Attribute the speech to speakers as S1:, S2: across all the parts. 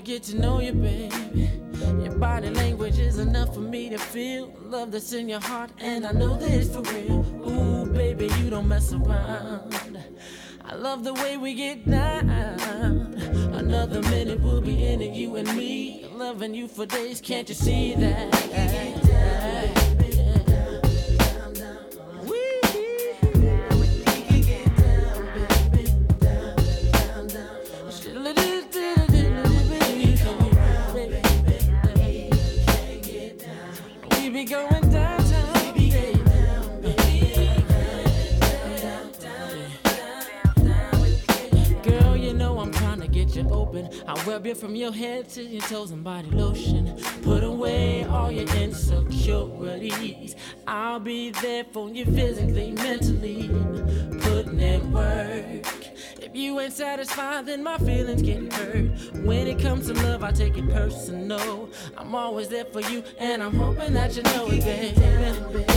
S1: wanna get to know you, baby. Your body language is enough for me to feel love that's in your heart, and I know that it's for real. Ooh, baby, you don't mess around. I love the way we get down. Another minute we'll be in it, you and me. Loving you for days, can't you see that? I'll rub you from your head to your toes and body lotion. Put away all your insecurities. I'll be there for you physically, mentally. Putting in work. If you ain't satisfied, then my feelings get hurt. When it comes to love, I take it personal. I'm always there for you, and I'm hoping that you know it, baby.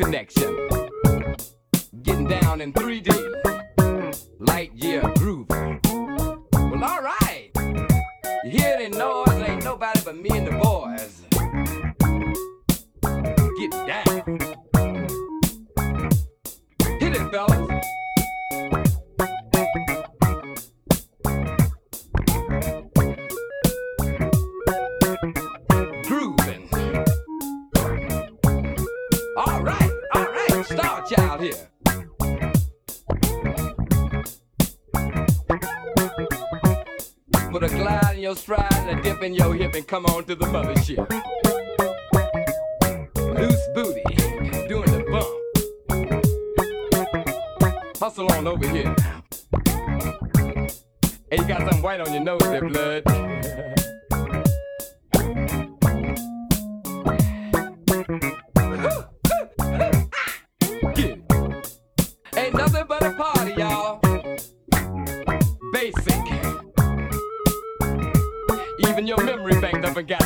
S2: connection. come on to the mothership. Loose booty, doing the bump. Hustle on over here. Hey, you got something white on your nose there, blood.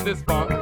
S2: this funk.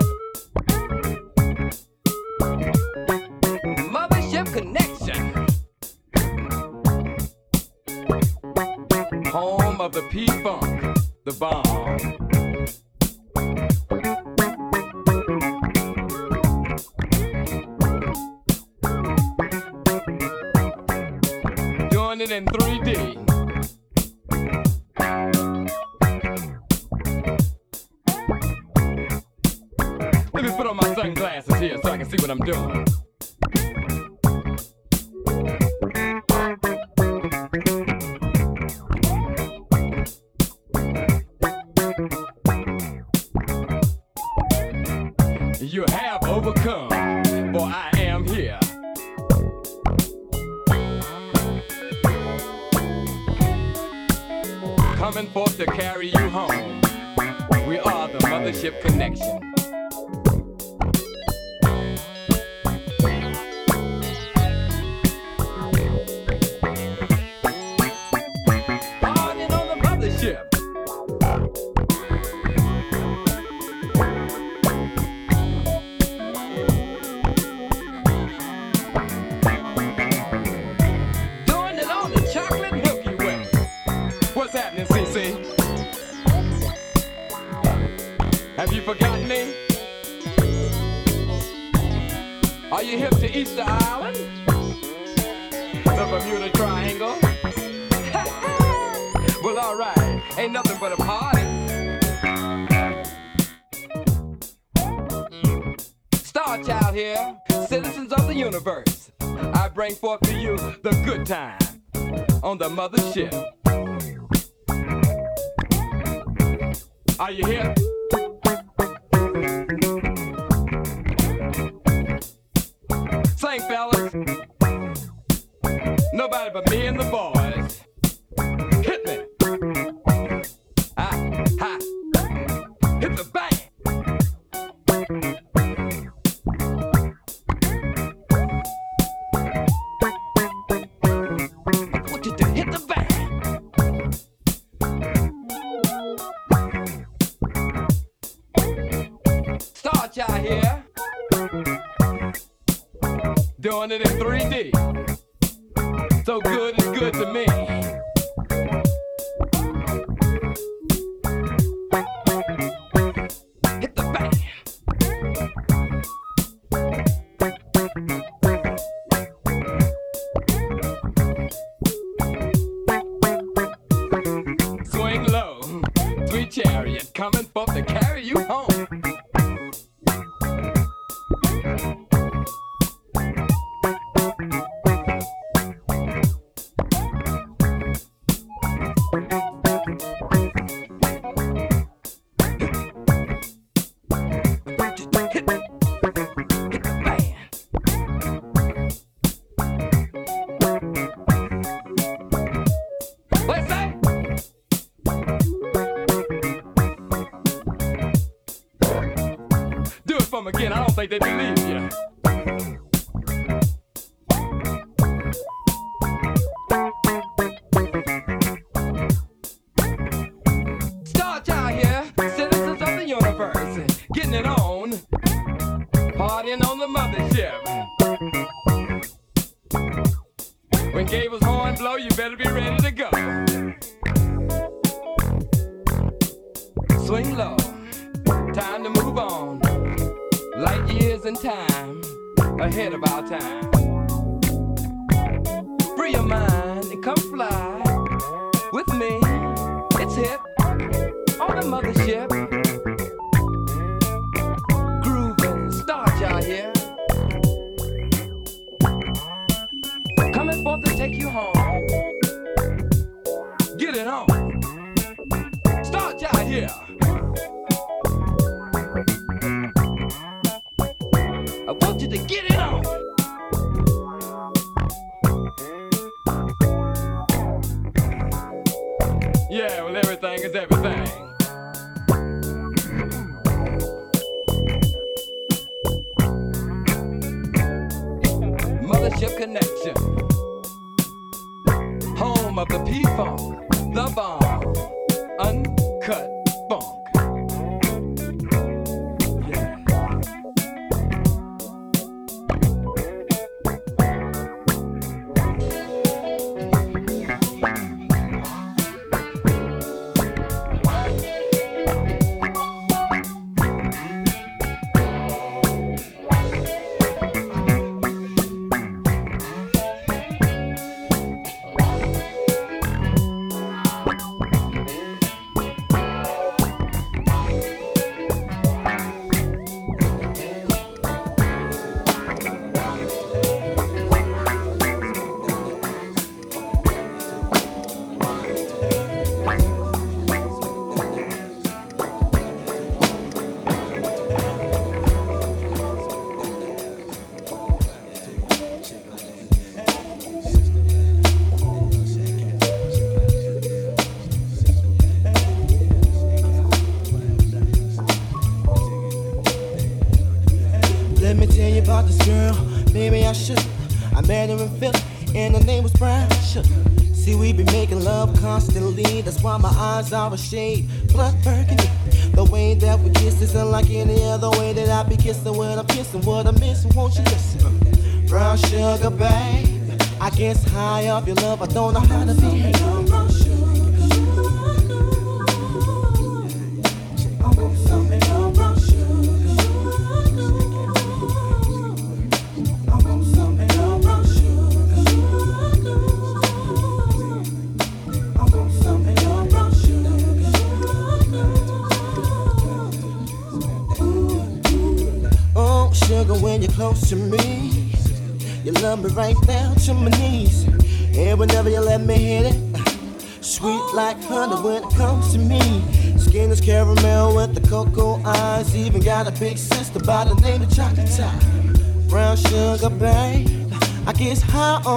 S2: Have you forgotten me? Are you hip to Easter Island? The Bermuda Triangle? well, alright, ain't nothing but a party. Star Child here, citizens of the universe. I bring forth to you the good time on the mothership. Are you here? thing, fellas. Nobody but me and the boys. come again. I don't think they believe.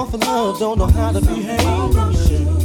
S3: for love, don't know how to behave.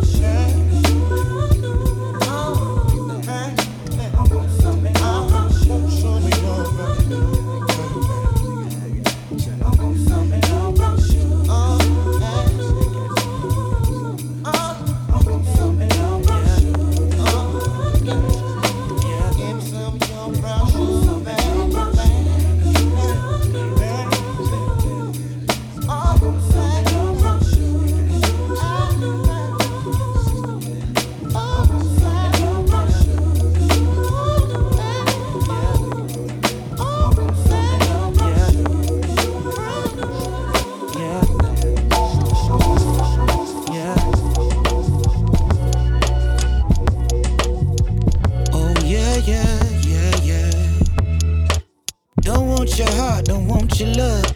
S4: you love.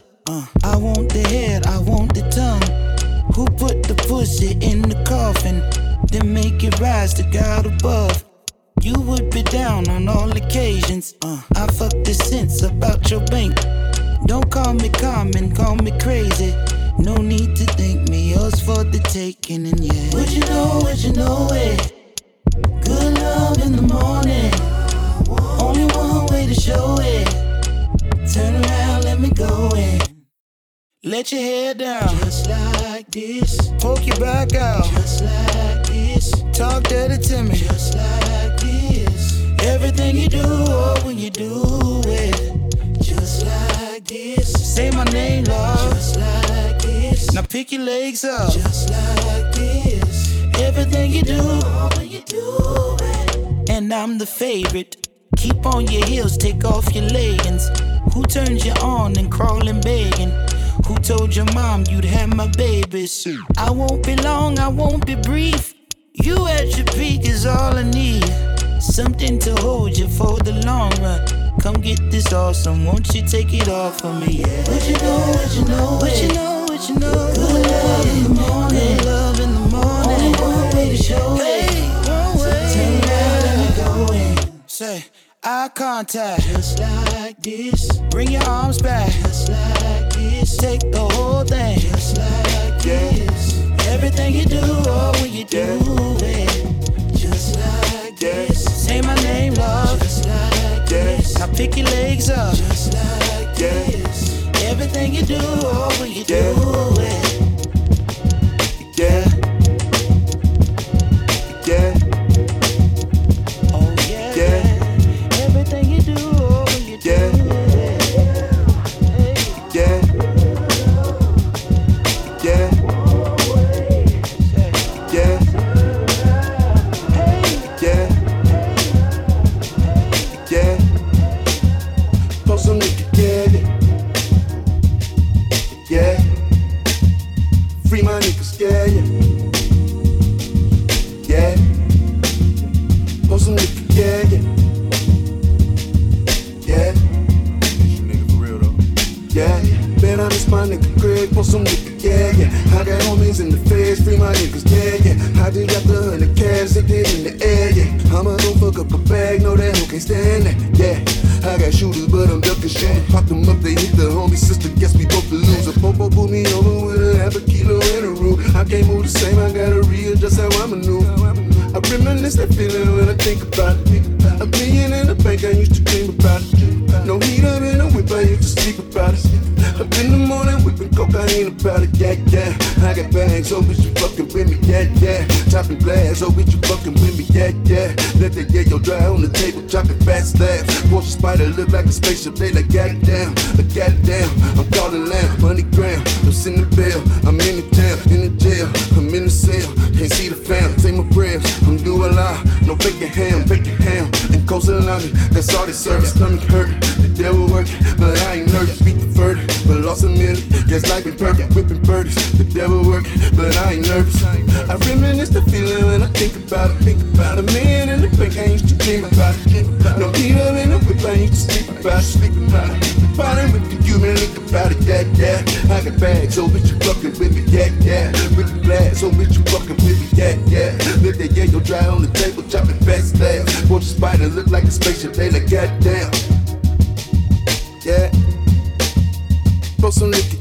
S4: awesome. Won't you take it off for me? Yeah. What you know, what you know, what you know, what you know. Good love in the morning, good love in the morning. Only one way to show hey, it. One way. So turn around and go in. Say. Eye contact, just like this. Bring your arms back, just like this. Take the whole thing, just like this. Everything you do, oh, when you do it, just like this. Say my name, love. Pick your legs up. Just like feeling when I think about it. Think about a man
S5: in the pink, I used to dream about it. Dream about no deal in the
S6: whip, I used to sleep about it. Sleep about it. Falling with the human, look about it, yeah, yeah. I got bags, oh bitch, you fucking with me, yeah, yeah. With the glass, oh bitch, you fucking with me, that, that. Look that yellow dry on the table, chopping fast stabs. Watch a spider look like a spaceship, they like goddamn. Yeah. Throw some liquor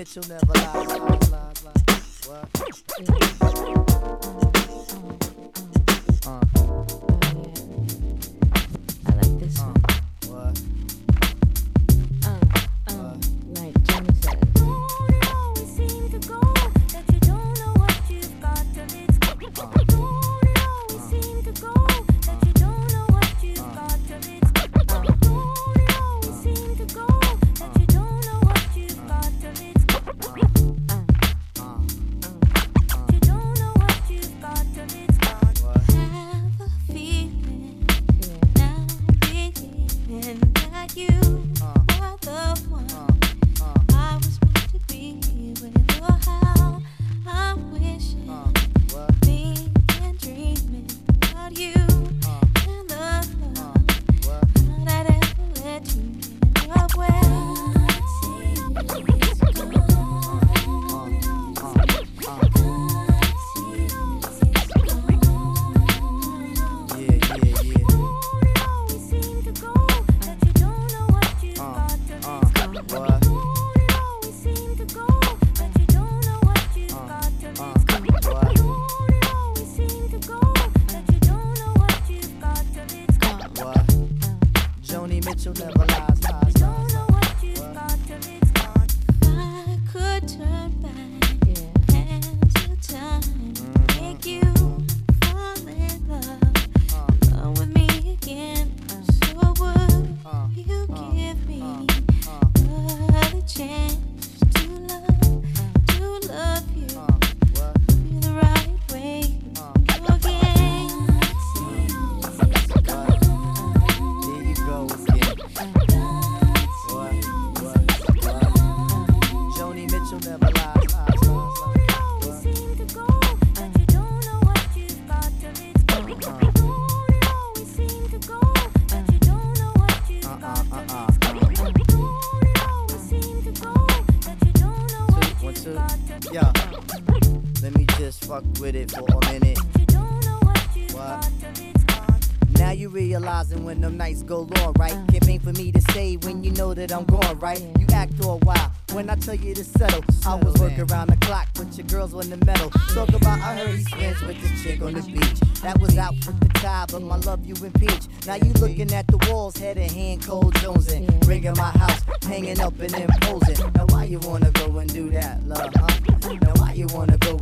S6: Mitchell never lies,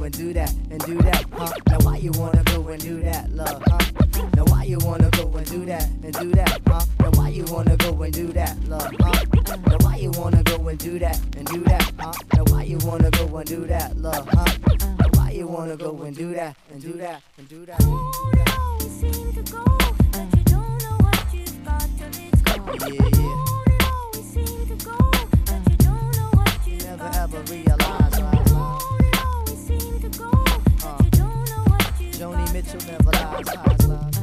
S6: and do that and do that, huh? Now why you wanna go and do that, love, huh? Now why you wanna go and do that and do that, huh? Now why you wanna go and do that, love, huh? Now why you wanna go and do that and do that, huh? Now why you wanna go and do that, love, huh? Now why you wanna go and do that and do that and do that? Yeah, yeah. Never ever realize Mitchell never lies, lies, lies.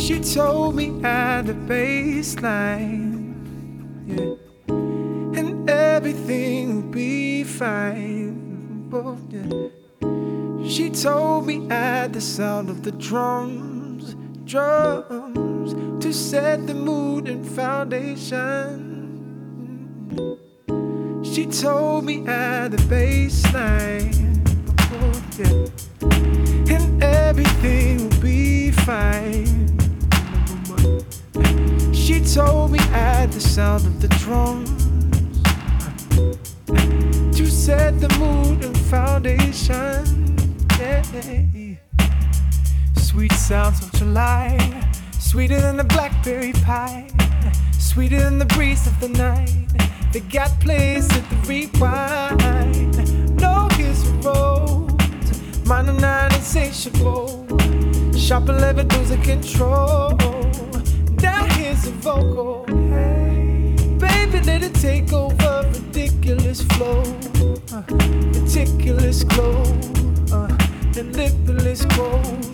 S7: She told me at the baseline, yeah, and everything will be fine. Yeah. She told me at the sound of the drums, drums, to set the mood and foundation. She told me at the baseline, oh, yeah, and everything will be fine. She told me at the sound of the drums to set the mood and foundation. Yeah. Sweet sounds of July, sweeter than the blackberry pie, sweeter than the breeze of the night. They got place at the rewind. No, a road, minor nine insatiable. Sharp 11 losing control. Now here's a vocal. Baby, let it take over. Ridiculous flow, uh, meticulous glow, uh, deliberate glow.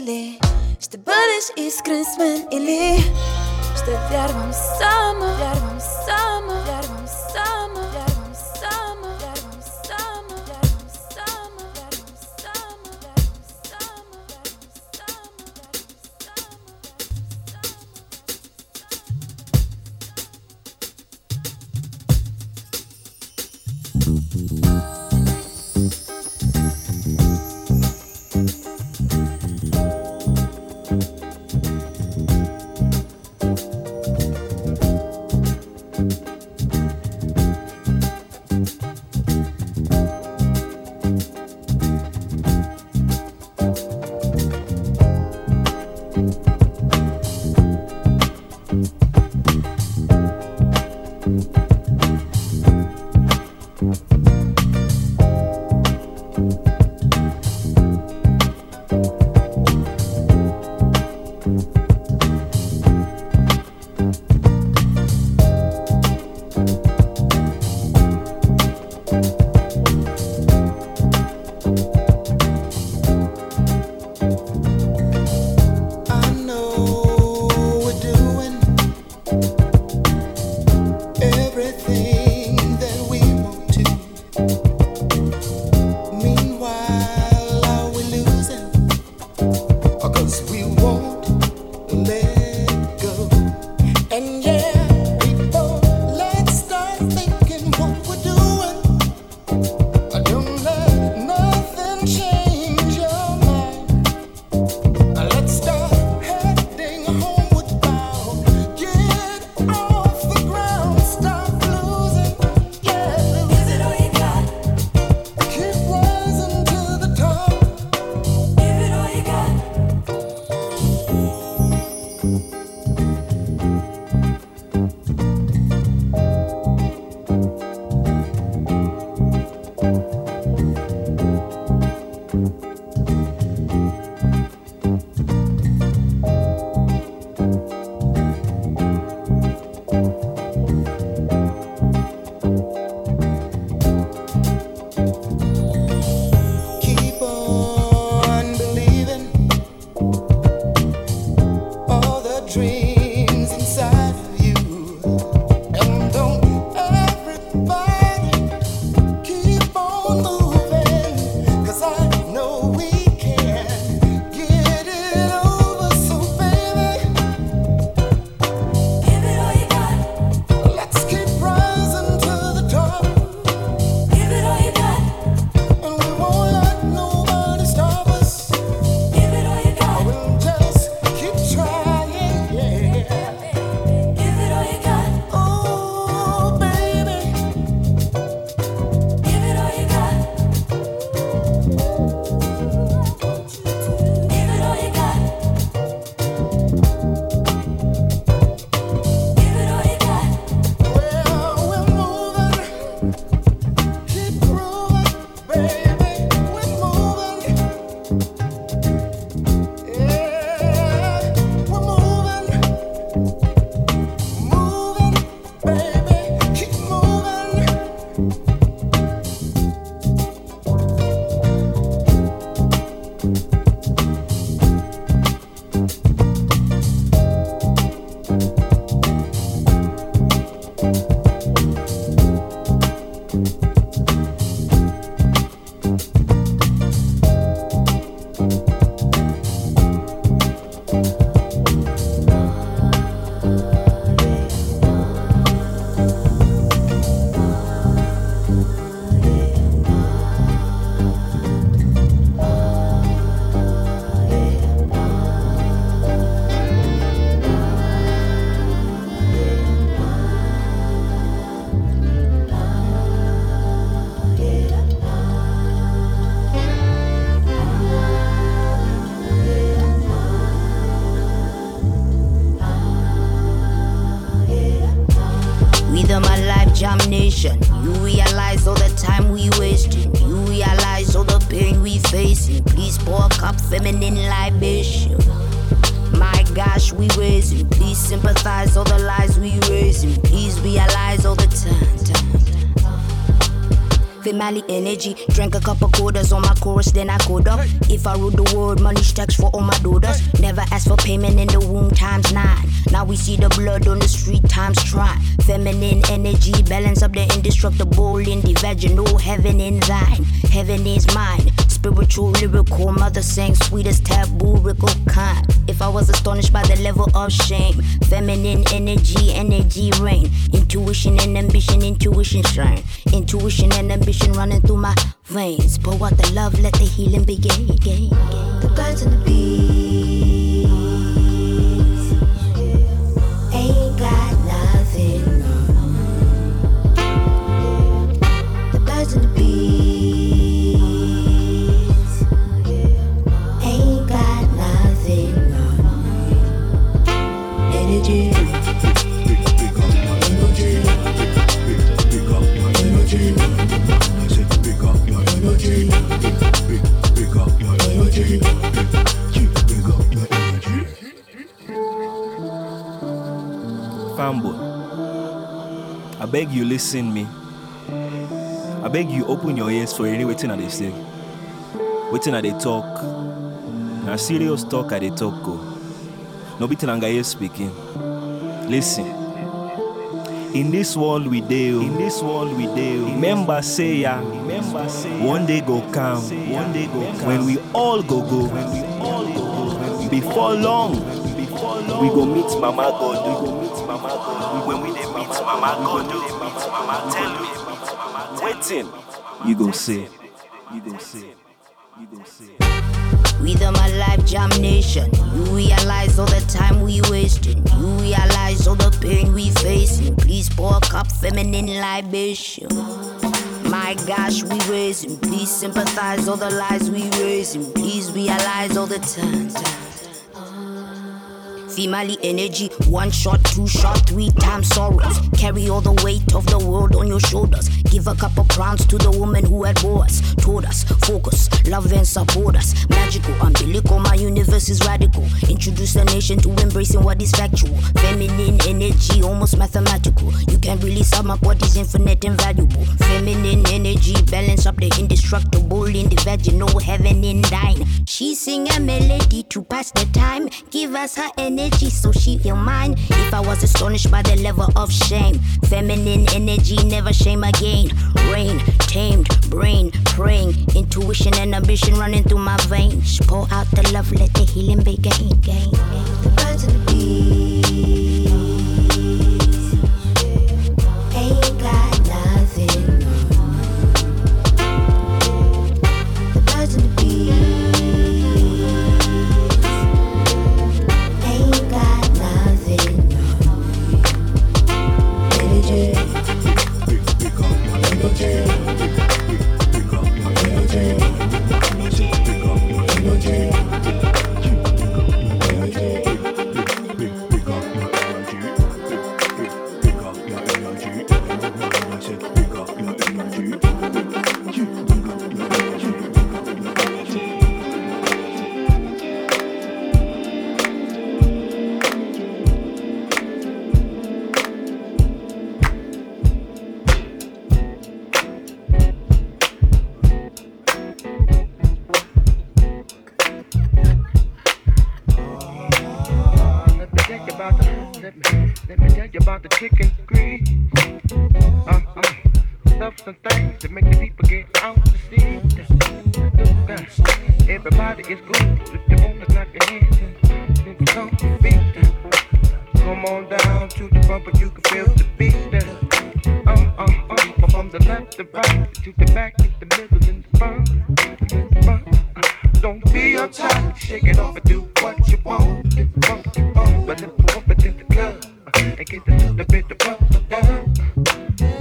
S8: дали ще бъдеш искрен с мен или ще вярвам само, вярвам само, вярвам само.
S3: I won't
S9: lyrical, mother sang sweetest taboo, kind. If I was astonished by the level of shame, feminine energy, energy reign. Intuition and ambition, intuition shine. Intuition and ambition running through my veins. Pour out the love, let the healing begin.
S8: The birds and the bees
S10: Fanboy, I beg you listen me. I beg you open your ears for any waiting at they say. Waiting at they talk. Na serious talk at they talk go. No be Tinanga speaking. Listen. In this world we deal. In this world we deal. Remember say ya. Remember say One day go come. One day go come. When we all go go. When we all go go. Before long. Before long. We go meet Mama God. We go meet Mama God. When we dey meet Mama God. We dey meet Mama. Tell me. Waiting. You go see. You go see. You go see.
S9: We the my life jam nation. You realize all the time we wasting. You realize all the pain we facing. Please pour a cup feminine libation. My gosh, we raising. Please sympathize all the lies we raising. Please realize all the time. Female energy, one shot, two shot, three times sorrows. Carry all the weight of the world on your shoulders. Give a couple crowns to the woman who had bore us. Told us, focus, love and support us. Magical, umbilical, my universe is radical. Introduce the nation to embracing what is factual. Feminine energy, almost mathematical. You can't really sum up what is infinite and valuable. Feminine energy, balance up the indestructible in the vaginal heaven in thine. She sing a melody to pass the time. Give us her energy so she feel mine. If I was astonished by the level of shame, feminine energy, never shame again. Rain, tamed, brain, praying, intuition and ambition running through my veins. Pour out the love, let the healing begin.
S8: The birds and the bees
S11: to the bumper, you can feel the beat. Uh, uh, uh, from the left to right to the back, to the middle and the front. front. Don't be uptight, shake it off and do what you want. The bump, get bump, but then pump it in the club. And get the little bit of bump down.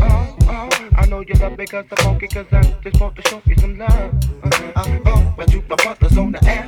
S11: Oh, oh, I know you love me cause I'm funky cause I just want to show you some love. Uh, uh, but you my brothers on the avenue.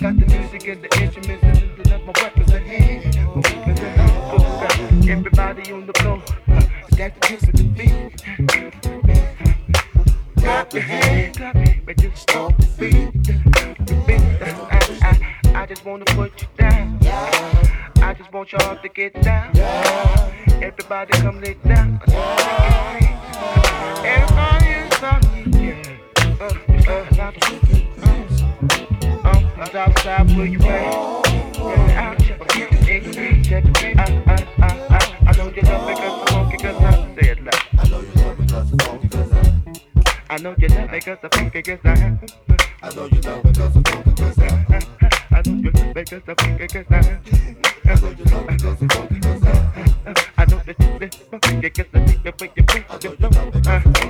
S11: Got the music and the instruments and the, my weapons at hand. My weapons at hand. Uh, Everybody on the floor, uh, that's the of the beat. Clap your hands, clap, but just stop the beat. The beat. I, I, I just wanna put you down. I just want y'all to get down. Everybody come lay down. Everybody is on me. Yeah. Uh, uh, outside where you at? Yeah, out check, check, check, check. I, I, I, I, I know you love me 'cause I'm funky 'cause I it loud. I know you love me 'cause I'm funky 'cause I. I know you love me 'cause I'm funky 'cause I. I know you love me 'cause I'm funky 'cause I. I know you love me 'cause I'm funky 'cause I. I know you love me 'cause I'm funky 'cause I. I know that you 'cause I think the way you move your low.